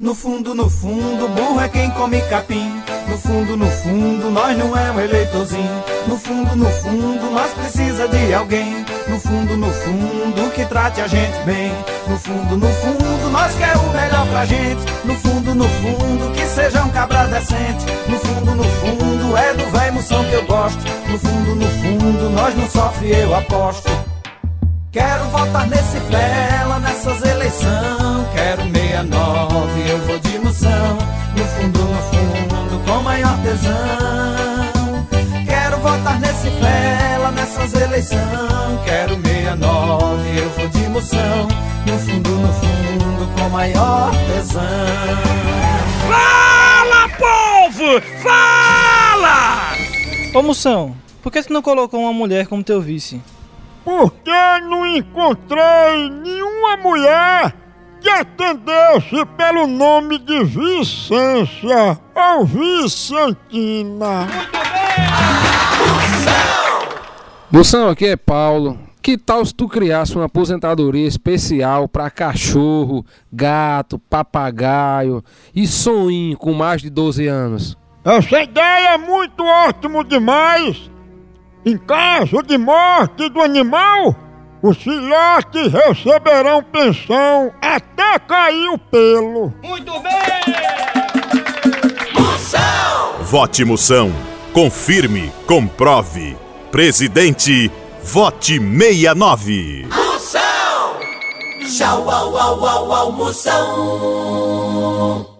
No fundo, no fundo, burro é quem come capim. No fundo, no fundo, nós não é um eleitorzinho. No fundo, no fundo, nós precisa de alguém. No fundo, no fundo, que trate a gente bem. No fundo, no fundo, nós quer o melhor pra gente. No fundo, no fundo, que seja um cabra decente. No fundo, no fundo, é do velho moção que eu gosto. No fundo, no fundo, nós não sofre, eu aposto. Quero votar nesse fela, 69, eu vou de moção. No fundo, no fundo, com maior tesão. Quero votar nesse fela, nessas eleições. Quero 69, eu vou de moção. No fundo, no fundo, com maior tesão. Fala, povo! Fala! Ô Moção, por que tu não colocou uma mulher como teu vice? Porque não encontrei nenhuma mulher que atendesse pelo nome de Vicência ou Vicentina. Moção, aqui é Paulo. Que tal se tu criasse uma aposentadoria especial para cachorro, gato, papagaio e soninho com mais de 12 anos? Essa ideia é muito ótimo demais. Em caso de morte do animal, os filhotes receberão pensão até cair o pelo. Vote Moção. Confirme, comprove. Presidente, vote 69. Tchau, au, au, au, au, moção.